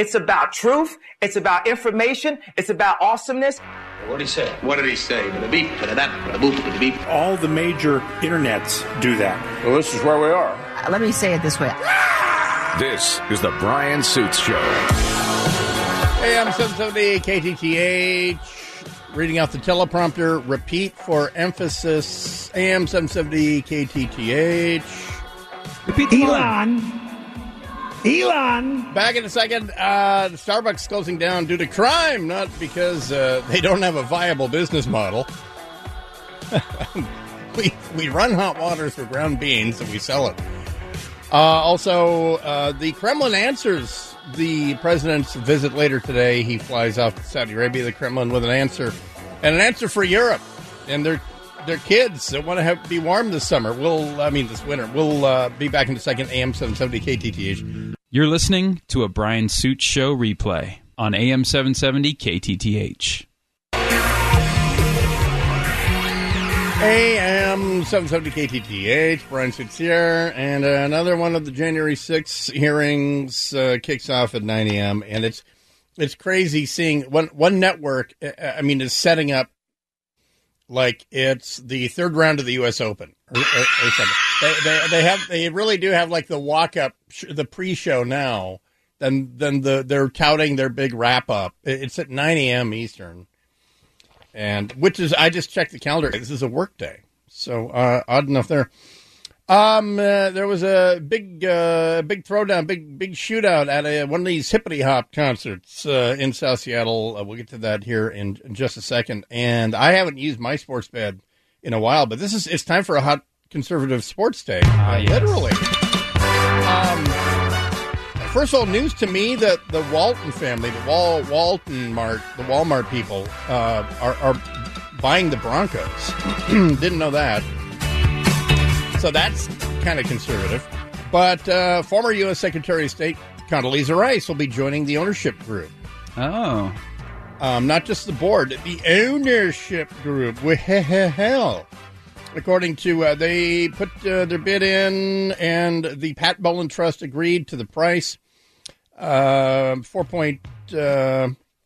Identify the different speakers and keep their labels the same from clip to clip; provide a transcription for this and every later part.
Speaker 1: It's about truth. It's about information. It's about awesomeness.
Speaker 2: What did he say? What did he say? Beep, boop, beep.
Speaker 3: All the major internets do that.
Speaker 2: Well, this is where we are.
Speaker 4: Let me say it this way.
Speaker 5: This is the Brian Suits Show.
Speaker 6: AM 770 KTTH. Reading out the teleprompter. Repeat for emphasis. AM 770 KTTH.
Speaker 7: Repeat the Elon. Elon.
Speaker 6: Back in a second. Uh, Starbucks closing down due to crime, not because uh, they don't have a viable business model. we, we run hot waters for ground beans and we sell it. Uh, also, uh, the Kremlin answers the president's visit later today. He flies off to Saudi Arabia, the Kremlin, with an answer, and an answer for Europe and their their kids that want to have be warm this summer. We'll, I mean, this winter. We'll uh, be back in a second. AM seven seventy KTTH.
Speaker 8: You're listening to a Brian Suits Show replay on AM 770 KTTH.
Speaker 6: AM 770 KTTH, Brian Suits here, and another one of the January 6th hearings uh, kicks off at 9 a.m. And it's it's crazy seeing one one network. uh, I mean, is setting up like it's the third round of the U.S. Open or, or, or something. They, they they have they really do have like the walk up, the pre show now. Then then the they're touting their big wrap up. It's at 9 a.m. Eastern and which is I just checked the calendar. This is a work day, so uh, odd enough there. Um, uh, there was a big, uh, big throwdown, big, big shootout at a, one of these hippity hop concerts uh, in South Seattle. Uh, we'll get to that here in, in just a second. And I haven't used my sports bed in a while, but this is it's time for a hot conservative sports day, uh, literally. Um, First of all, news to me that the Walton family, the Wal Walton Mart, the Walmart people, uh, are, are buying the Broncos. Didn't know that. So that's kind of conservative. But uh, former U.S. Secretary of State Condoleezza Rice will be joining the ownership group.
Speaker 8: Oh.
Speaker 6: Um, not just the board, the ownership group. Well, according to uh, they put uh, their bid in, and the Pat Bowlen Trust agreed to the price, uh, four point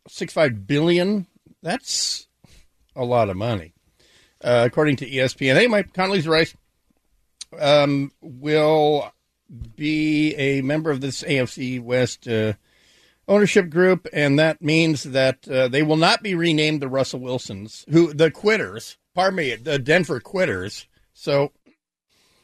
Speaker 6: six five billion. That's a lot of money, uh, according to ESPN. Hey, Mike Condoleezza Rice um, will be a member of this AFC West uh, ownership group, and that means that uh, they will not be renamed the Russell Wilsons, who the quitters. Pardon me, the Denver quitters. So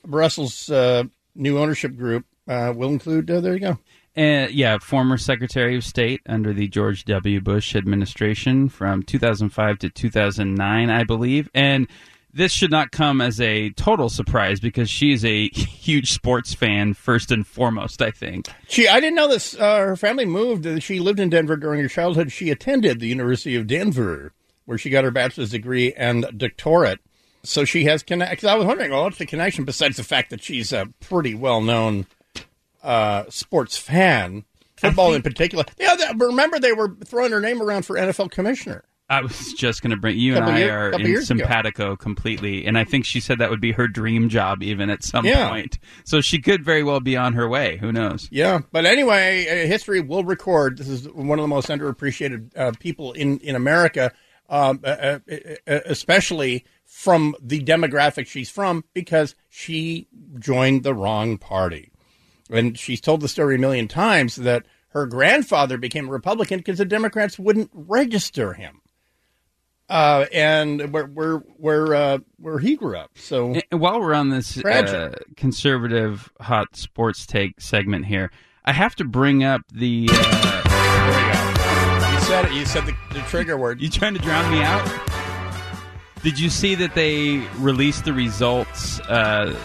Speaker 6: Russell's uh, new ownership group uh, will include. Uh, there you go.
Speaker 8: And yeah, former Secretary of State under the George W. Bush administration from 2005 to 2009, I believe. And this should not come as a total surprise because she's a huge sports fan first and foremost. I think
Speaker 6: She, I didn't know this. Uh, her family moved. She lived in Denver during her childhood. She attended the University of Denver, where she got her bachelor's degree and doctorate. So she has connect. I was wondering, well, what's the connection besides the fact that she's a pretty well known uh, sports fan, football in particular. Yeah, that, remember they were throwing her name around for NFL commissioner.
Speaker 8: I was just going to bring you and I
Speaker 6: year-
Speaker 8: are in
Speaker 6: years ago.
Speaker 8: simpatico completely, and I think she said that would be her dream job even at some
Speaker 6: Yeah.
Speaker 8: point. So she could very well be on her way. Who knows?
Speaker 6: Yeah, but anyway, uh, history will record. This is one of the most underappreciated uh, people in in America, um, uh, uh, uh, especially from the demographic she's from, because she joined the wrong party, and she's told the story a million times that her grandfather became a Republican because the Democrats wouldn't register him, uh, and where where where uh, where he grew up. So
Speaker 8: And while we're on this uh, conservative hot sports take segment here, I have to bring up the.
Speaker 6: Said it. You said the, the trigger word.
Speaker 8: you trying to drown me out? Did you see that they released the results uh,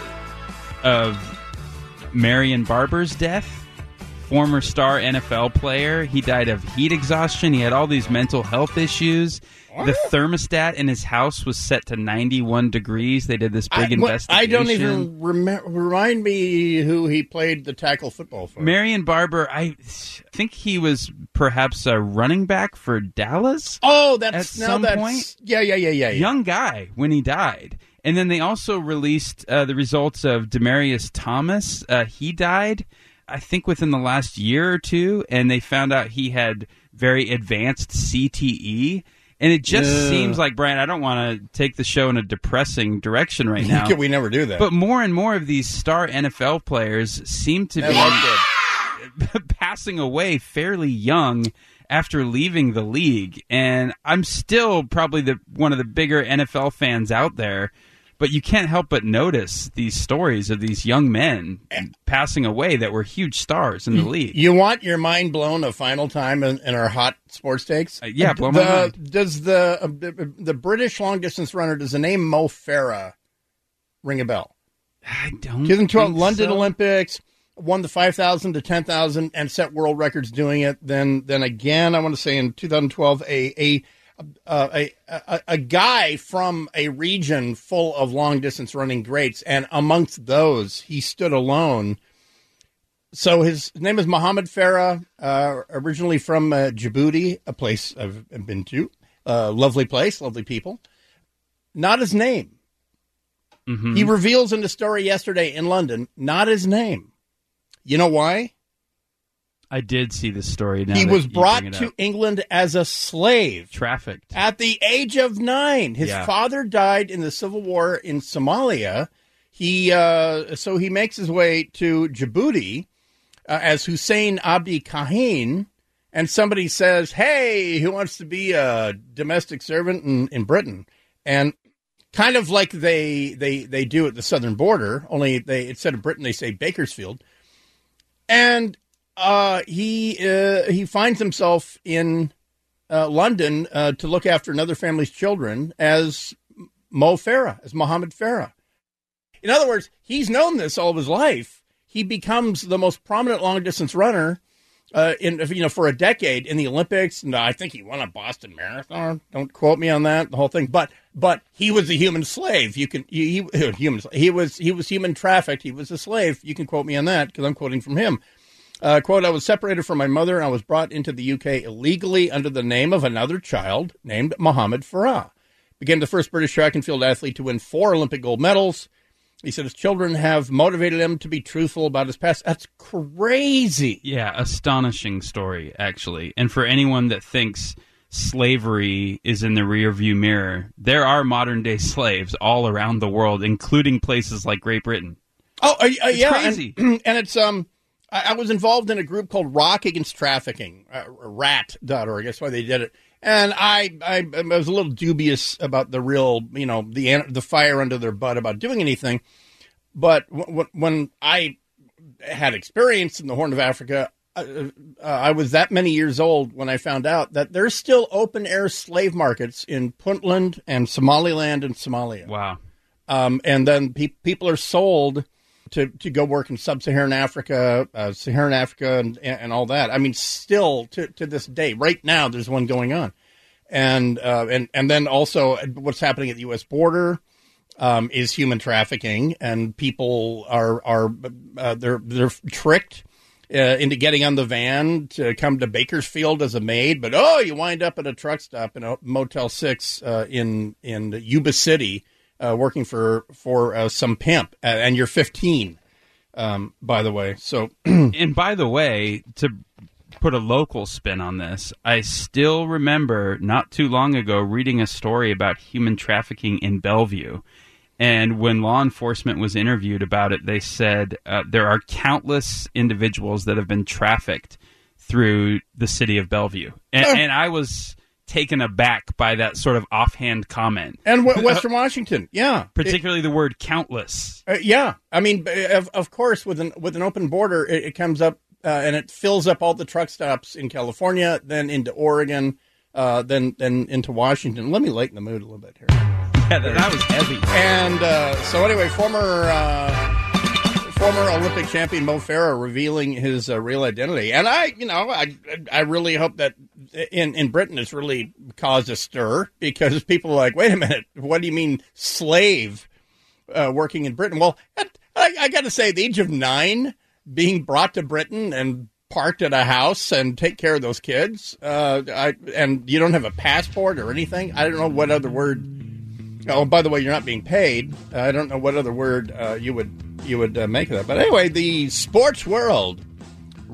Speaker 8: of Marion Barber's death? Former star NFL player. He died of heat exhaustion. He had all these mental health issues. The thermostat in his house was set to 91 degrees. They did this big
Speaker 6: I, what-
Speaker 8: investigation.
Speaker 6: I don't even remember. Remind me who he played the tackle football for.
Speaker 8: Marion Barber, I think he was perhaps a running back for Dallas.
Speaker 6: oh, that's
Speaker 8: At
Speaker 6: now
Speaker 8: some
Speaker 6: that's
Speaker 8: point-
Speaker 6: yeah, yeah, yeah, yeah, yeah.
Speaker 8: Young guy when he died. And then they also released uh, the results of Demaryius Thomas. Uh, he died. I think within the last year or two, and they found out he had very advanced CTE. And it just
Speaker 6: Ugh.
Speaker 8: seems like Brian. I don't want to take the show in a depressing direction right now.
Speaker 6: we never do that.
Speaker 8: But more and more of these star NFL players seem to be passing away fairly young after leaving the league. And I'm still probably the one of the bigger NFL fans out there. But you can't help but notice these stories of these young men passing away that were huge stars in the league.
Speaker 6: You want your mind blown a final time in, in our hot sports takes?
Speaker 8: Uh, yeah, blow my
Speaker 6: the,
Speaker 8: mind.
Speaker 6: Does the, uh, the the British long distance runner does the name Mo Farah ring a bell?
Speaker 8: I don't
Speaker 6: 2012
Speaker 8: think
Speaker 6: London
Speaker 8: so.
Speaker 6: Olympics won the 5,000 to 10,000 and set world records doing it. Then then again, I want to say in 2012 a a uh, a, a a guy from a region full of long distance running greats, and amongst those, he stood alone. So his name is Mohammed Farah, uh, originally from uh, Djibouti, a place I've been to. Uh, lovely place, lovely people. Not his name.
Speaker 8: Mhm.
Speaker 6: He reveals in the story yesterday in London, not his name. You know why?
Speaker 8: I did see this story. Now
Speaker 6: he was brought to. England as a slave
Speaker 8: trafficked.
Speaker 6: at the age of nine. His
Speaker 8: Yeah.
Speaker 6: father died in the civil war in Somalia. He uh, so he makes his way to Djibouti uh, as Hussein Abdi Kahin, and somebody says, "Hey, who wants to be a domestic servant in, in Britain?" And kind of like they they they do at the southern border, only they instead of Britain they say Bakersfield, and uh, he uh, he finds himself in uh, London uh, to look after another family's children as Mo Farah, as Mohammed Farah. In other words, he's known this all of his life. He becomes the most prominent long distance runner uh, in you know for a decade in the Olympics. And I think he won a Boston Marathon. Don't quote me on that. The whole thing, but but he was a human slave. You can he, he human he was he was human trafficked. He was a slave. You can quote me on that because I'm quoting from him. Uh, quote, I was separated from my mother and I was brought into the UK illegally under the name of another child named Mohammed Farah. Became the first British track and field athlete to win four Olympic gold medals. He said his children have motivated him to be truthful about his past. That's crazy.
Speaker 8: Yeah, astonishing story, actually. And for anyone that thinks slavery is in the rearview mirror, there are modern day slaves all around the world, including places like Great Britain.
Speaker 6: Oh, uh, uh, yeah,
Speaker 8: crazy.
Speaker 6: And, and it's um, I, I was involved in a group called Rock Against Trafficking, uh, rat.org. That's why they did it. And I, I, I was a little dubious about the real, you know, the the fire under their butt about doing anything. But w- w- when I had experience in the Horn of Africa, uh, uh, I was that many years old when I found out that there's still open air slave markets in Puntland and Somaliland and Somalia
Speaker 8: Wow.
Speaker 6: um, and then pe- people are sold to, to go work in sub-Saharan Africa, uh, Saharan Africa, and, and all that. I mean, still to, to this day, right now, there's one going on, and uh, and and then also what's happening at the U.S. border um, is human trafficking, and people are are uh, they're they're tricked. Uh, into getting on the van to come to Bakersfield as a maid, but oh, you wind up at a truck stop in a Motel Six uh, in in Yuba City, uh, working for for uh, some pimp, uh, and you're 15, um, by the way. So
Speaker 8: And by the way, to put a local spin on this, I still remember not too long ago reading a story about human trafficking in Bellevue. And when law enforcement was interviewed about it, they said uh, there are countless individuals that have been trafficked through the city of Bellevue. And, and I was taken aback by that sort of offhand comment,
Speaker 6: and w- Western Washington, yeah,
Speaker 8: particularly the word countless.
Speaker 6: Uh, yeah, I mean, of, of course, with an with an open border, it, it comes up uh, and it fills up all the truck stops in California, then into Oregon, uh, then then into Washington. Let me lighten the mood a little bit here.
Speaker 8: Yeah, that, that was heavy.
Speaker 6: And uh, so, anyway, former uh, former Olympic champion Mo Farah revealing his uh, real identity, and I, you know, I I really hope that in in Britain it's really caused a stir because people are like, wait a minute, what do you mean slave uh, working in Britain? Well, I, I got to say, the age of nine, being brought to Britain and parked at a house and take care of those kids, uh, I, and you don't have a passport or anything. I don't know what other word. Oh, by the way, you're not being paid. I don't know what other word uh, you would you would uh, make of that. But anyway, the sports world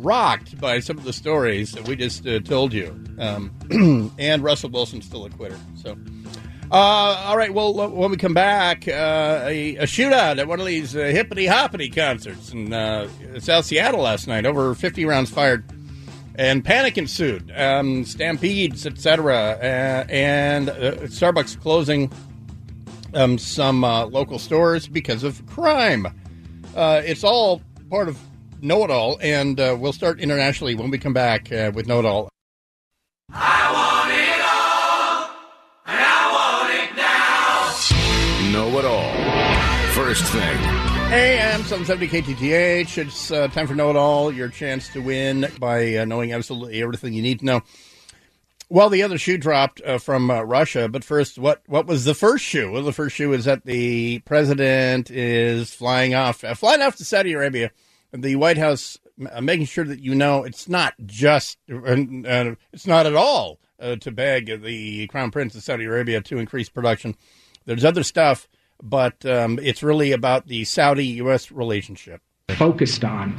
Speaker 6: rocked by some of the stories that we just uh, told you. Um, and Russell Wilson's still a quitter. So, uh, all right. Well, when we come back, uh, a, a, shootout at one of these uh, hippity hoppity concerts in uh, South Seattle last night. Over 50 rounds fired, and panic ensued. Um, stampedes, etc. Uh, and Starbucks closing um, some local stores because of crime. it's all part of Know It All, and uh, we'll start internationally when we come back uh, with Know It All.
Speaker 5: I want it all, and I want it now. Know It All. First thing.
Speaker 6: AM 770 KTTH. It's uh, time for Know It All, your chance to win by uh, knowing absolutely everything you need to know. Well, the other shoe dropped uh, from uh, Russia, but first, what what was the first shoe? Well, the first shoe is that the president is flying off, uh, flying off to Saudi Arabia the White House uh, making sure that you know it's not just, uh, it's not at all uh, to beg the Crown Prince of Saudi Arabia to increase production. There's other stuff, but um, it's really about the Saudi U.S. relationship.
Speaker 4: Focused on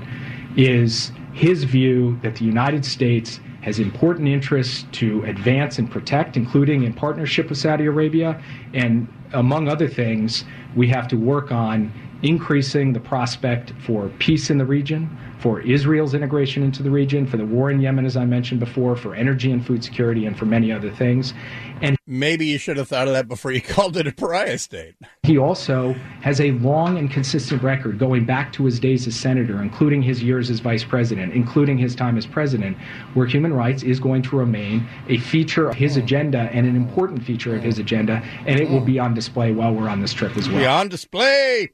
Speaker 4: is his view that the United States has important interests to advance and protect, including in partnership with Saudi Arabia. And among other things, we have to work on increasing the prospect for peace in the region, for Israel's integration into the region, for the war in Yemen, as I mentioned before, for energy and food security, and for many other things. And
Speaker 6: maybe you should have thought of that before you called it a pariah state.
Speaker 4: He also has a long and consistent record going back to his days as senator, including his years as vice president, including his time as president, where human rights is going to remain a feature of his agenda and an important feature of his agenda, and it will be on display while we're on this trip as well.
Speaker 6: Be on display.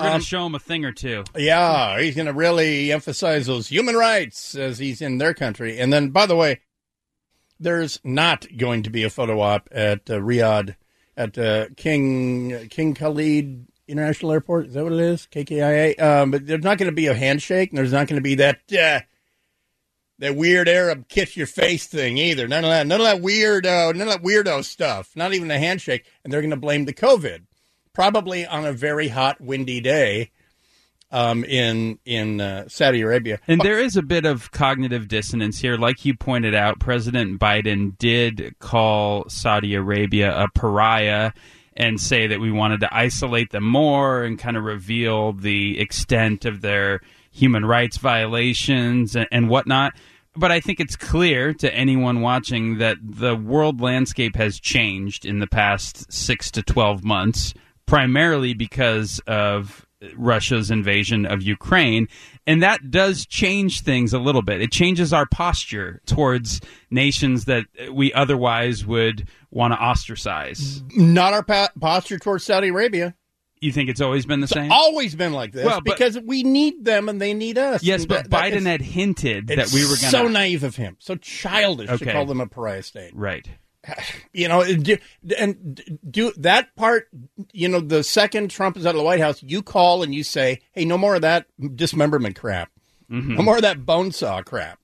Speaker 8: We're going to um, show him a thing or two.
Speaker 6: Yeah, he's going to really emphasize those human rights as he's in their country. And then, by the way, there's not going to be a photo op at uh, Riyadh at uh, King King Khalid International Airport. Is that what it is? KKIA. Um, but there's not going to be a handshake, and there's not going to be that uh, that weird Arab kiss your face thing either. None of that. None of that weirdo. None of that weirdo stuff. Not even a handshake. And they're going to blame the COVID probably on a very hot, windy day um, in in uh, Saudi Arabia.
Speaker 8: And there is a bit of cognitive dissonance here, like you pointed out. President Biden did call Saudi Arabia a pariah and say that we wanted to isolate them more and kind of reveal the extent of their human rights violations and, and whatnot. But I think it's clear to anyone watching that the world landscape has changed in the past six to 12 months primarily because of Russia's invasion of Ukraine. And that does change things a little bit. It changes our posture towards nations that we otherwise would want to ostracize.
Speaker 6: Not our pa- posture towards Saudi Arabia.
Speaker 8: You think it's always been the
Speaker 6: it's
Speaker 8: same?
Speaker 6: Always been like this well, but, because we need them and they need us.
Speaker 8: Yes, but that, Biden had hinted that we were going to.
Speaker 6: So naive of him. So childish okay. to call them a pariah state.
Speaker 8: Right
Speaker 6: you know, and do that part. You know, the second Trump is out of the White House, you call and you say, "Hey, no more of that dismemberment crap. Mm-hmm. No more of that bone saw crap."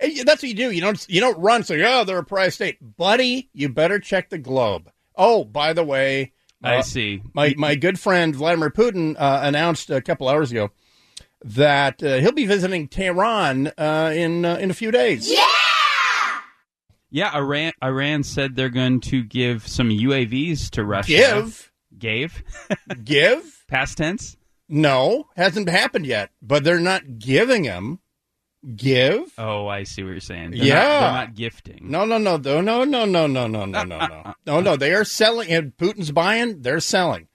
Speaker 6: And that's what you do. You don't you don't run. So, oh, they're a prize state, buddy. You better check the globe. Oh, by the way,
Speaker 8: I uh, see.
Speaker 6: My my good friend Vladimir Putin uh, announced a couple hours ago that uh, he'll be visiting Tehran uh, in uh, in a few days.
Speaker 7: Yeah.
Speaker 8: Yeah, Iran Iran said they're going to give some UAVs to Russia.
Speaker 6: Give.
Speaker 8: Gave.
Speaker 6: give.
Speaker 8: Past tense.
Speaker 6: No, hasn't happened yet. But they're not giving them. Give.
Speaker 8: Oh, I see what you're saying. They're
Speaker 6: yeah,
Speaker 8: not, they're not gifting.
Speaker 6: No, no, no, no, no, no, no, no, no, no, no, no, no. They are selling. And Putin's buying. They're selling.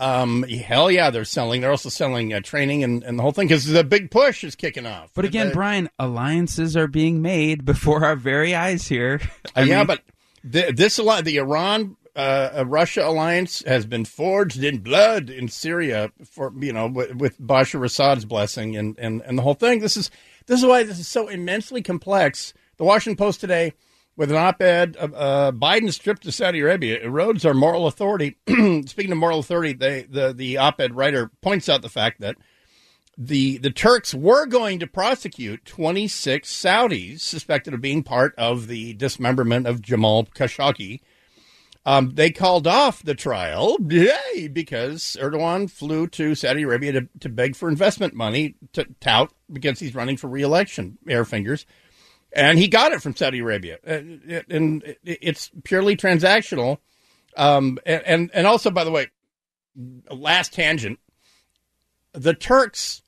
Speaker 6: Um, hell yeah, they're selling. They're also selling uh, training and, and the whole thing because the big push is kicking off.
Speaker 8: But again, Brian, alliances are being made before our very eyes here.
Speaker 6: I yeah, mean, but the, this the Iran uh, Russia alliance has been forged in blood in Syria for you know with, with Bashar Assad's blessing and, and and the whole thing. This is this is why this is so immensely complex. The Washington Post today with an op-ed, uh, uh, Biden's trip to Saudi Arabia erodes our moral authority. Speaking of moral authority, they, the the op-ed writer points out the fact that the the Turks were going to prosecute 26 Saudis suspected of being part of the dismemberment of Jamal Khashoggi. Um, they called off the trial, yay, because Erdogan flew to Saudi Arabia to, to beg for investment money to tout because he's running for reelection, air fingers. And he got it from Saudi Arabia. Uh, And it's purely transactional. Um, and, and, also, by the way, last tangent, the Turks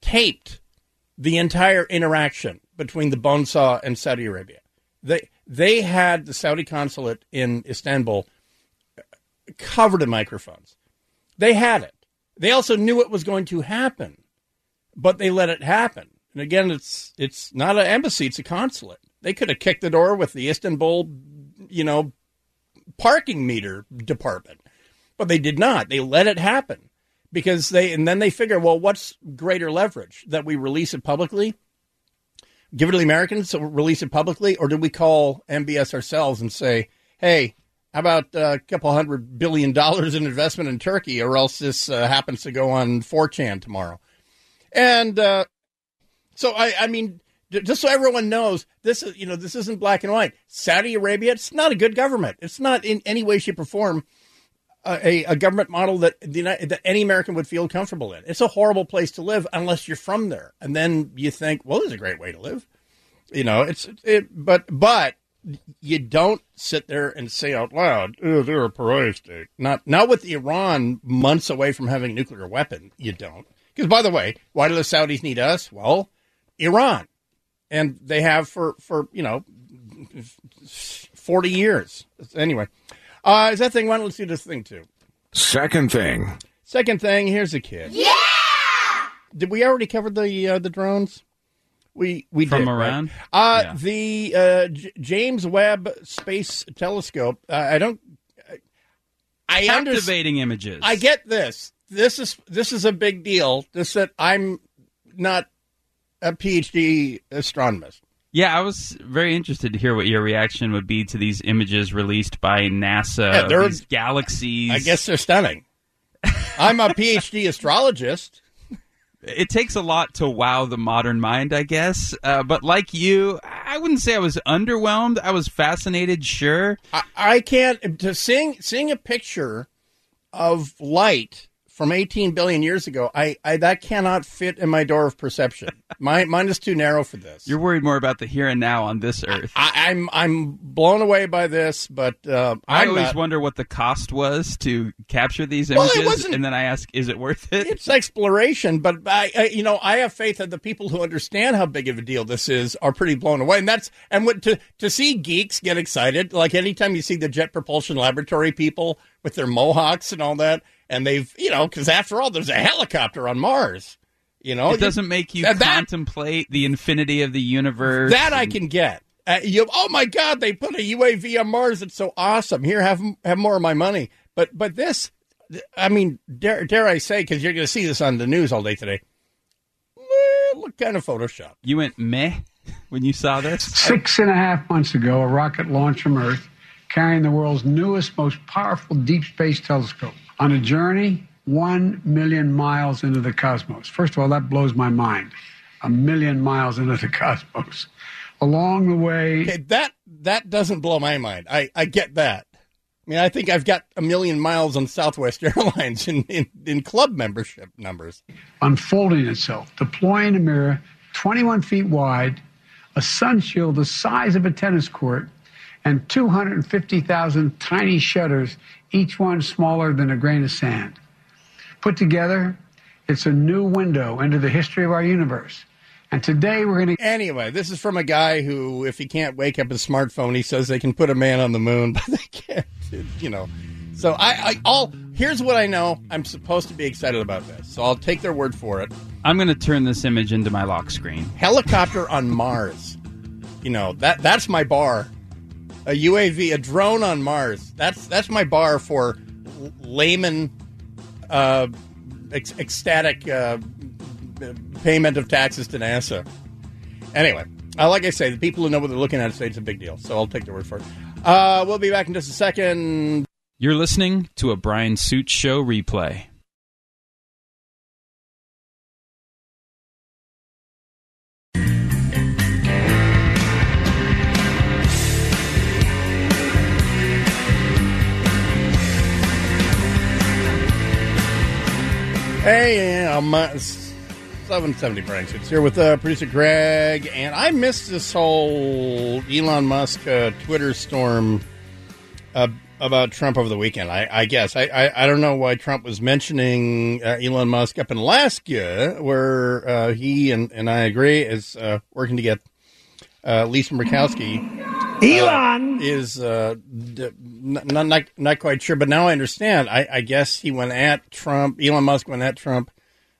Speaker 6: taped the entire interaction between the bone saw and Saudi Arabia. They they had the Saudi consulate in Istanbul covered in microphones. They had it. They also knew it was going to happen, but they let it happen. And again, it's it's not an embassy; it's a consulate. They could have kicked the door with the Istanbul, you know, parking meter department, but they did not. They let it happen because they and then they figure, well, what's greater leverage that we release it publicly, give it to the Americans, release it publicly, or do we call MBS ourselves and say, hey, how about a couple hundred billion dollars in investment in Turkey, or else this uh, happens to go on 4chan tomorrow? And uh, so, I, I mean, just so everyone knows, this is you know this isn't black and white. Saudi Arabia, it's not a good government. It's not in any way, shape, or form uh, a, a government model that the, that any American would feel comfortable in. It's a horrible place to live unless you're from there, and then you think, well, this is a great way to live. You know, it's it, but but you don't sit there and say out loud, oh, they're a pariah state. Not not with Iran months away from having a nuclear weapon. You don't. Because by the way, why do the Saudis need us? Well, Iran, and they have for for you know forty years. Anyway, uh, is that thing one? Let's do this thing too.
Speaker 5: Second thing.
Speaker 6: Second thing. Here's a kid. Yeah. Did we already cover the uh, the drones? We we
Speaker 8: From
Speaker 6: did,
Speaker 8: Iran?
Speaker 6: right? Uh,
Speaker 8: Yeah.
Speaker 6: The uh, J- James Webb Space Telescope. Uh, I don't. I understand.
Speaker 8: Captivating images.
Speaker 6: I get this. This is this is a big deal. This that I'm not a PhD astronomist.
Speaker 8: Yeah, I was very interested to hear what your reaction would be to these images released by NASA.
Speaker 6: Yeah, they're-
Speaker 8: these galaxies.
Speaker 6: I guess they're stunning. I'm a PhD astrologist.
Speaker 8: it takes a lot to wow the modern mind, I guess. Uh, but like you, I wouldn't say I was underwhelmed. I was fascinated, sure.
Speaker 6: I, I can't to seeing seeing a picture of light from 18 billion years ago. I, I that cannot fit in my door of perception. My mine is too narrow for this.
Speaker 8: You're worried more about the here and now on this earth.
Speaker 6: I, I'm I'm blown away by this, but uh,
Speaker 8: I always
Speaker 6: not.
Speaker 8: wonder what the cost was to capture these images,
Speaker 6: wasn't-
Speaker 8: and then I ask, is it worth it?
Speaker 6: it's exploration, but I, I, you know, I have faith that the people who understand how big of a deal this is are pretty blown away, and that's and what, to to see geeks get excited, like anytime you see the Jet Propulsion Laboratory people with their mohawks and all that, and they've, you know, because after all, there's a helicopter on Mars, you know,
Speaker 8: it doesn't make you
Speaker 6: That- that-
Speaker 8: contemplate the infinity of the universe.
Speaker 6: that I can get. Uh, you, oh my God, they put a UAV on Mars. It's so awesome. Here, have have more of my money. But but this, I mean, dare, dare I say, because you're going to see this on the news all day today. eh, Look kind of Photoshop.
Speaker 8: You went meh when you saw this.
Speaker 7: Six and a half months ago, a rocket launched from Earth carrying the world's newest, most powerful deep space telescope on a journey one million miles into the cosmos. First of all, that blows my mind. A million miles into the cosmos. Along the way,
Speaker 6: Okay, that that doesn't blow my mind. I I get that. I mean, I think I've got a million miles on Southwest Airlines in, in, in club membership numbers.
Speaker 7: unfolding itself, deploying a mirror 21 feet wide, a sun shield the size of a tennis court, and 250,000 tiny shutters, each one smaller than a grain of sand. Put together, it's a new window into the history of our universe. And today we're going to
Speaker 6: Anyway, this is from a guy who, if he can't wake up his smartphone, he says they can put a man on the moon, but they can't. You know, so I, I all here's what I know. I'm supposed to be excited about this, so I'll take their word for it.
Speaker 8: I'm going to turn this image into my lock screen.
Speaker 6: Helicopter on Mars. You know that that's my bar. A UAV, a drone on Mars. That's that's my bar for layman, uh, ec- ecstatic uh, payment of taxes to NASA. Anyway, uh, like I say, the people who know what they're looking at say it's a big deal. So I'll take their word for it. Uh, we'll be back in just a second.
Speaker 8: You're listening to a Brian Suits Show replay.
Speaker 6: a.m. 770 Franks. It's here with uh, producer Greg, and I missed this whole Elon Musk uh, Twitter storm uh, about Trump over the weekend. I, I guess I, I, I don't know why Trump was mentioning uh, Elon Musk up in Alaska, where uh, he and, and I agree is uh, working to get Lisa Murkowski.
Speaker 7: Elon
Speaker 6: is uh, d- not, not not quite sure, but now I understand. I, I guess he went at Trump. Elon Musk went at Trump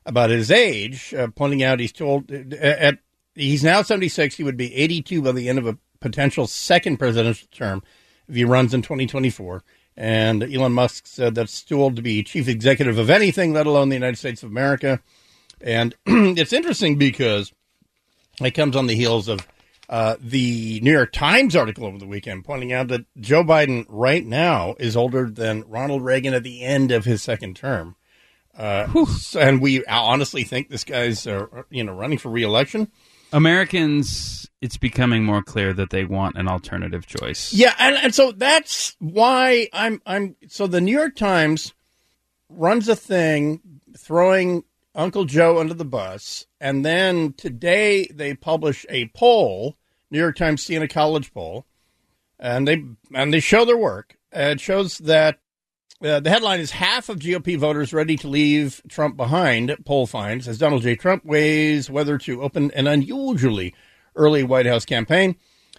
Speaker 6: about his age, uh, pointing out he's told at he's now seventy six. He would be eighty two by the end of a potential second presidential term if he runs in twenty twenty four. And Elon Musk said that's too old to be chief executive of anything, let alone the United States of America. And it's interesting because it comes on the heels of uh, the New York Times article over the weekend pointing out that Joe Biden right now is older than Ronald Reagan at the end of his second term. Uh, and we honestly think this guy's uh, you know running for reelection.
Speaker 8: Americans, it's becoming more clear that they want an alternative choice.
Speaker 6: Yeah, and, and so that's why I'm I'm so the New York Times runs a thing throwing Uncle Joe under the bus, and then today they publish a poll New York Times Siena College poll, and they and they show their work. it shows that uh, the headline is half of GOP voters ready to leave Trump behind. Poll finds as Donald J. Trump weighs whether to open an unusually early White House campaign.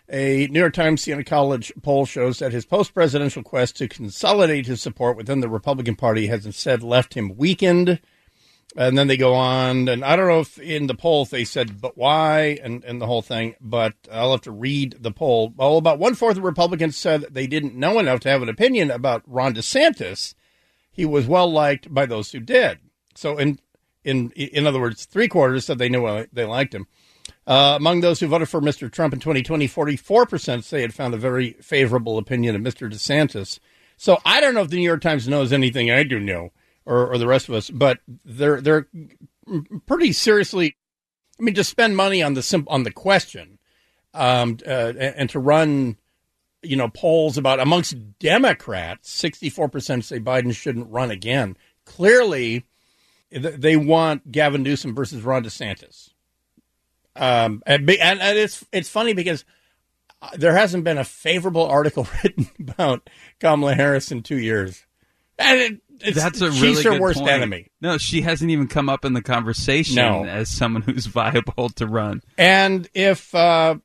Speaker 6: A New York Times Siena College poll shows that his post presidential quest to consolidate his support within the Republican Party has instead left him weakened and then they go on, and I don't know if in the poll they said, but why, and, and the whole thing, but I'll have to read the poll. Well, about one fourth of Republicans said they didn't know enough to have an opinion about Ron DeSantis. He was well liked by those who did. So, in in in other words, three quarters said they knew they liked him. Uh, among those who voted for Mr. Trump in 2020, 44% say had found a very favorable opinion of Mr. DeSantis. So I don't know if the New York Times knows anything I do know or, or the rest of us, but they're they're pretty seriously. I mean, to spend money on the sim- on the question, um, uh, and, to run, you know, polls about amongst Democrats, sixty four percent say Biden shouldn't run again. Clearly, they want Gavin Newsom versus Ron DeSantis. Um, and, and, and it's it's funny because uh, there hasn't been a favorable article written about Kamala Harris in two years. And it,
Speaker 8: that's a really
Speaker 6: she's her worst
Speaker 8: point.
Speaker 6: enemy.
Speaker 8: No, she hasn't even come up in the conversation
Speaker 6: no.
Speaker 8: as someone who's viable to run.
Speaker 6: And if uh,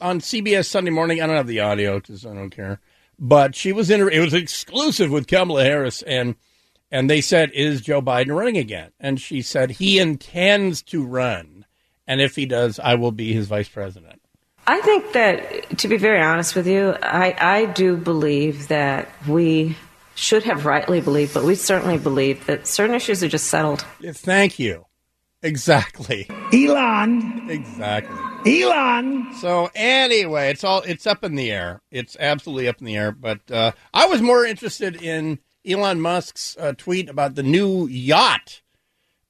Speaker 6: on CBS Sunday Morning, I don't have the audio because I don't care, but she was in. It was exclusive with Kamala Harris, and and they said, "Is Joe Biden running again?" And she said, "He intends to run, and if he does, I will be his vice president."
Speaker 9: I think that, to be very honest with you, I, I do believe that we should have rightly believed, but we certainly believe that certain issues are just settled.
Speaker 6: Thank you. Exactly.
Speaker 7: Elon.
Speaker 6: Exactly.
Speaker 7: Elon.
Speaker 6: So anyway, it's all it's up in the air. It's absolutely up in the air. But uh, I was more interested in Elon Musk's uh, tweet about the new yacht,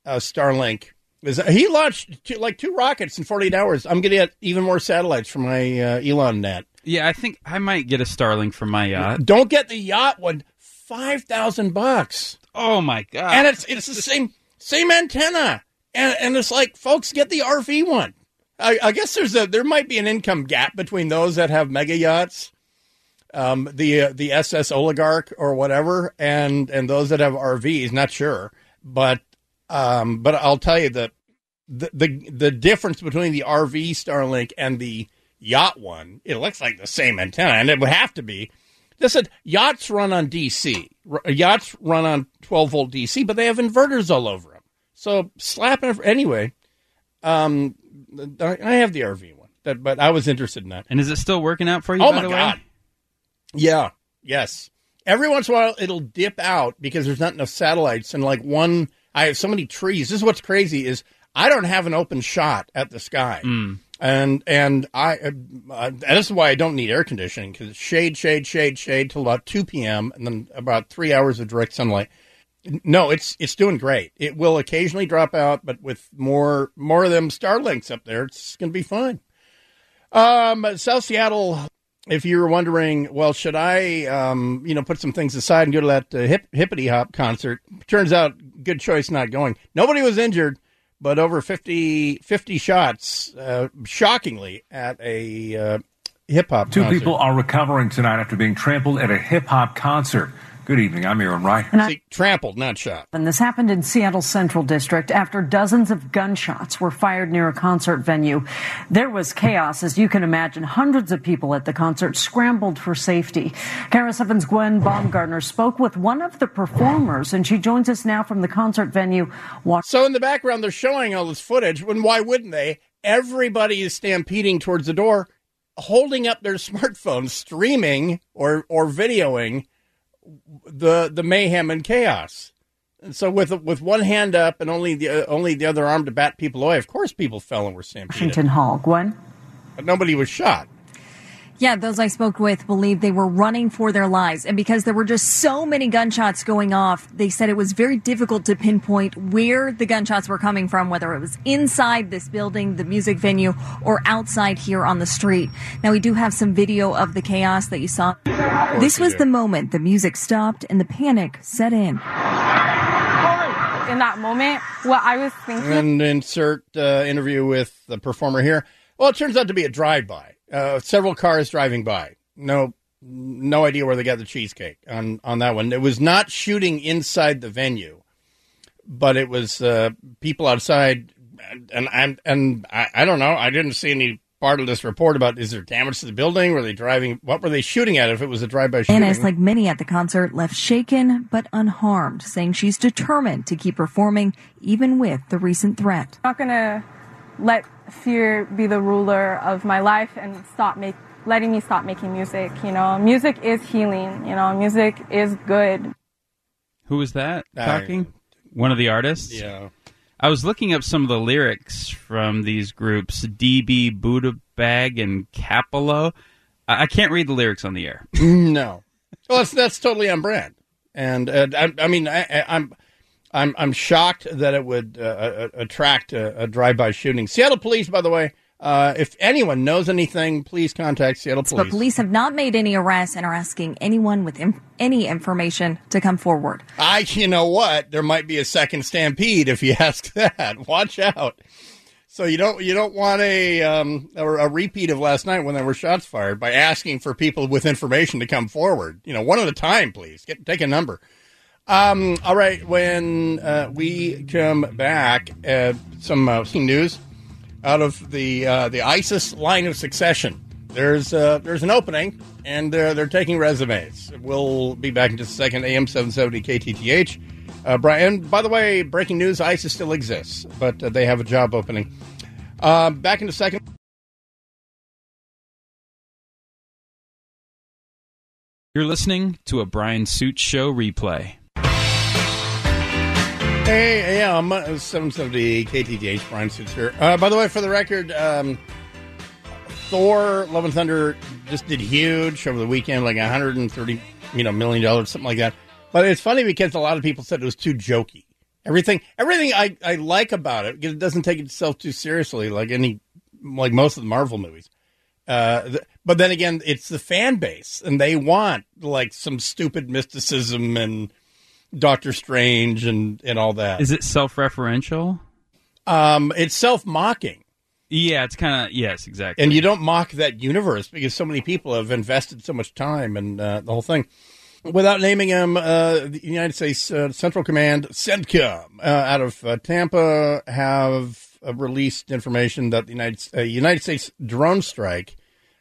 Speaker 6: uh, Starlink. Is he launched two, like two rockets in 48 hours? I'm going to get even more satellites from my uh, Elon net.
Speaker 8: Yeah, I think I might get a Starlink for my yacht.
Speaker 6: Don't get the yacht one five thousand bucks.
Speaker 8: Oh my god!
Speaker 6: And it's it's the same same antenna, and and it's like, folks, get the RV one. I, I guess there's a there might be an income gap between those that have mega yachts, um, the uh, the SS oligarch or whatever, and and those that have RVs. Not sure, but um, but I'll tell you that the the the difference between the RV Starlink and the yacht one, it looks like the same antenna, and it would have to be Listen, yachts run on DC. Yachts run on 12 volt DC, but they have inverters all over them. So slap it anyway. Um, I have the RV one, that, but I was interested in that.
Speaker 8: And is it still working out for you?
Speaker 6: Oh
Speaker 8: by
Speaker 6: my
Speaker 8: the
Speaker 6: god!
Speaker 8: Way?
Speaker 6: Yeah, yes. Every once in a while, it'll dip out because there's not enough satellites, and like one, I have so many trees. This is what's crazy is I don't have an open shot at the sky.
Speaker 8: Mm
Speaker 6: and and I uh, uh this is why I don't need air conditioning because shade, shade, shade, shade till about two p.m. and then about three hours of direct sunlight. No, it's it's doing great. It will occasionally drop out, but with more more of them Starlinks up there, it's going to be fine. Um, South Seattle if you were wondering, well, should I, um, you know, put some things aside and go to that uh, hip, hippity hop concert? Turns out, good choice not going. Nobody was injured, but over 50, 50 shots, uh, shockingly, at a uh, hip hop.
Speaker 10: Two people are recovering tonight after being trampled at a hip hop concert. Good evening. I'm Aaron Wright.
Speaker 6: See, trampled, not shot.
Speaker 11: And this happened in Seattle Central District after dozens of gunshots were fired near a concert venue. There was chaos, as you can imagine. Hundreds of people at the concert scrambled for safety. KIRO 7's Gwen Baumgartner spoke with one of the performers, and she joins us now from the concert venue.
Speaker 6: So in the background, they're showing all this footage. When why wouldn't they? Everybody is stampeding towards the door, holding up their smartphones, streaming or or videoing the the mayhem and chaos. And so with with one hand up and only the uh, only the other arm to bat people away, of course people fell and were stampeded.
Speaker 11: Washington Hall. Gwen?
Speaker 6: But nobody was shot.
Speaker 12: Yeah, those I spoke with believe they were running for their lives. And because there were just so many gunshots going off, they said it was very difficult to pinpoint where the gunshots were coming from, whether it was inside this building, the music venue, or outside here on the street. Now, we do have some video of the chaos that you saw. This was the moment the music stopped and the panic set in.
Speaker 13: In that moment, what I was thinking.
Speaker 6: And insert uh, interview with the performer here. Well, it turns out to be a drive-by. Uh, several cars driving by. No, no idea where they got the cheesecake on on that one. It was not shooting inside the venue, but it was uh, people outside. And and and I, I don't know. I didn't see any part of this report about is there damage to the building? Were they driving? What were they shooting at? If it was a drive-by shooting,
Speaker 12: Anna is like many at the concert, left shaken but unharmed, saying she's determined to keep performing even with the recent threat.
Speaker 13: Not gonna let fear be the ruler of my life and stop make letting me stop making music. You know, music is healing. You know, music is good.
Speaker 8: Who was that
Speaker 6: I-
Speaker 8: talking? One of the artists?
Speaker 6: Yeah.
Speaker 8: I was looking up some of the lyrics from these groups, DB, Buddha Bag, and Capello. I I can't read the lyrics on the air.
Speaker 6: no. Well, that's that's totally on brand. And uh, I, I mean, I, I- I'm I'm I'm shocked that it would uh, uh, attract a, a drive-by shooting. Seattle police, by the way, uh, if anyone knows anything, please contact Seattle
Speaker 12: But
Speaker 6: police.
Speaker 12: police have not made any arrests and are asking anyone with any information to come forward.
Speaker 6: I, you know what? There might be a second stampede if you ask that. Watch out. So you don't you don't want a um, a, a repeat of last night when there were shots fired by asking for people with information to come forward. You know, one at a time, please. Get take a number. Um, all right, when uh, we come back, uh, some uh, news out of the uh, the ISIS line of succession. There's uh, there's an opening, and they're they're taking resumes. We'll be back in just a second. AM seven seventy KTTH. Uh, Brian, by the way, breaking news: ISIS still exists, but uh, they have a job opening. Back in a second.
Speaker 8: You're listening to a Brian Suits Show replay.
Speaker 6: Hey, yeah, I'm uh, 770 KTTH. Brian Suits here. Uh, by the way, for the record, um, Thor: Love and Thunder just did huge over the weekend, like 130, you know, million dollars, something like that. But it's funny because a lot of people said it was too jokey. Everything, everything I, I like about it because it doesn't take itself too seriously, like any, like most of the Marvel movies. Uh, but then again, it's the fan base, and they want like some stupid mysticism and Doctor Strange and and all that.
Speaker 8: Is it self-referential?
Speaker 6: Um, it's self mocking.
Speaker 8: Yeah, it's kind of yes, exactly.
Speaker 6: And you don't mock that universe because so many people have invested so much time and uh, the whole thing. Without naming him, uh, the United States uh, Central Command, CENTCOM, uh, out of uh, Tampa, have uh, released information that the United, United States drone strike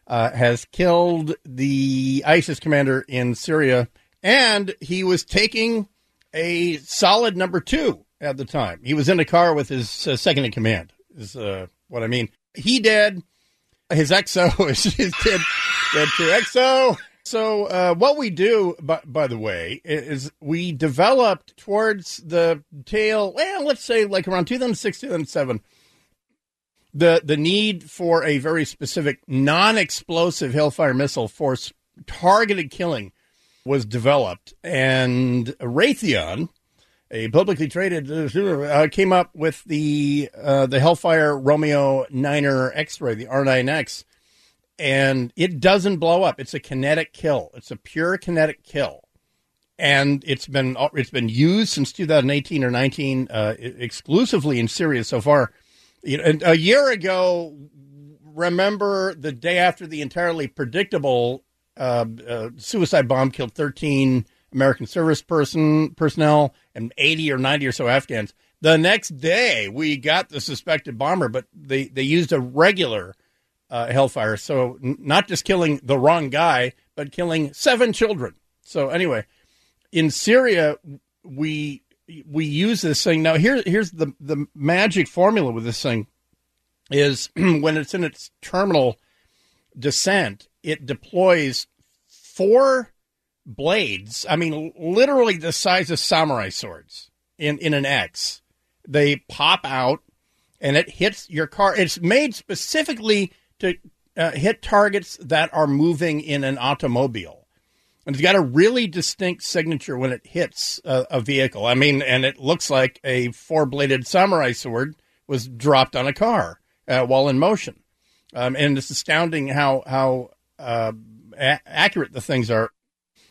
Speaker 6: uh, has killed the ISIS commander in Syria, and he was taking a solid number two at the time. He was in a car with his uh, second in command. Is uh, what I mean. He dead. His XO is, is dead. Dead too. XO. So uh, what we do, by, by the way, is we developed towards the tail. Well, let's say like around 2006, 2007 the the need for a very specific non-explosive Hellfire missile for targeted killing was developed, and Raytheon, a publicly traded, uh, came up with the uh, the Hellfire Romeo Niner X-ray, the R9X, and it doesn't blow up. It's a kinetic kill. It's a pure kinetic kill, and it's been it's been used since 2018 or 19 uh, exclusively in Syria so far. You know, a year ago, remember the day after the entirely predictable uh, uh, suicide bomb killed 13 American service person personnel and 80 or 90 or so Afghans. The next day, we got the suspected bomber, but they, they used a regular uh, Hellfire. So n- not just killing the wrong guy, but killing seven children. So anyway, in Syria, we we use this thing. Now here here's the the magic formula with this thing is when it's in its terminal descent, it deploys four blades. I mean, literally the size of samurai swords in in an X. They pop out, and it hits your car. It's made specifically to uh, hit targets that are moving in an automobile. And it's got a really distinct signature when it hits a, a vehicle. I mean, and it looks like a four bladed samurai sword was dropped on a car uh, while in motion. Um, and it's astounding how, how uh, a- accurate the things are.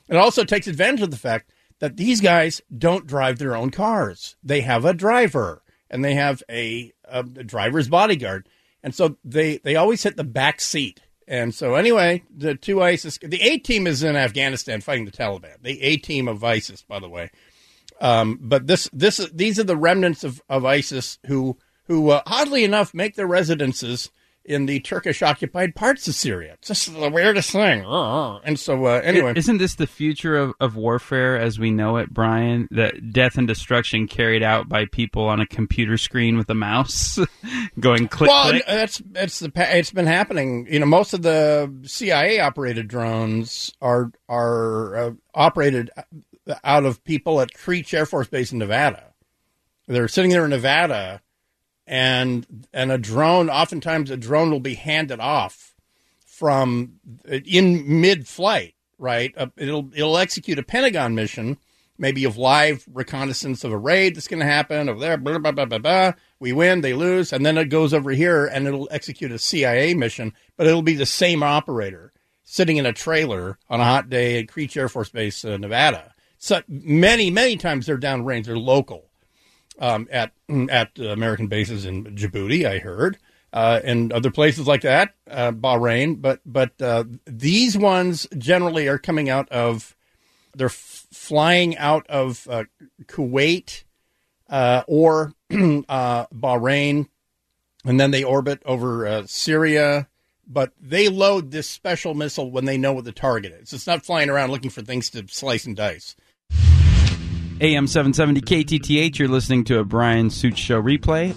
Speaker 6: It also takes advantage of the fact that these guys don't drive their own cars. They have a driver and they have a, a, a driver's bodyguard. And so they, they always hit the back seat. And so anyway, the two ISIS, the A team is in Afghanistan fighting the Taliban. The A team of ISIS, by the way. Um, but this, this, these are the remnants of, of ISIS who, who uh, oddly enough make their residences in the Turkish occupied parts of Syria. It's just the weirdest thing. And so, uh, anyway.
Speaker 8: Isn't this the future of, of warfare as we know it, Brian? That death and destruction carried out by people on a computer screen with a mouse going click,
Speaker 6: well,
Speaker 8: click?
Speaker 6: that's it's the it's been happening. You know, most of the CIA operated drones are are uh, operated out of people at Creech Air Force Base in Nevada. They're sitting there in Nevada, and and a drone. Oftentimes, a drone will be handed off from in mid flight. Right, uh, it'll it'll execute a Pentagon mission, maybe of live reconnaissance of a raid that's going to happen over there. Blah, blah, blah, blah, blah. We win, they lose, and then it goes over here and it'll execute a CIA mission, but it'll be the same operator sitting in a trailer on a hot day at Creech Air Force Base, uh, Nevada. So many, many times they're downrange, they're local um, at at American bases in Djibouti, I heard, uh, and other places like that, uh, Bahrain. But but uh, these ones generally are coming out of they're f- flying out of uh, Kuwait uh, or uh, Bahrain, and then they orbit over Syria. But they load this special missile when they know what the target is. It's not flying around looking for things to slice and dice.
Speaker 8: AM 770 KTTH, you're listening to a Brian Suits Show replay.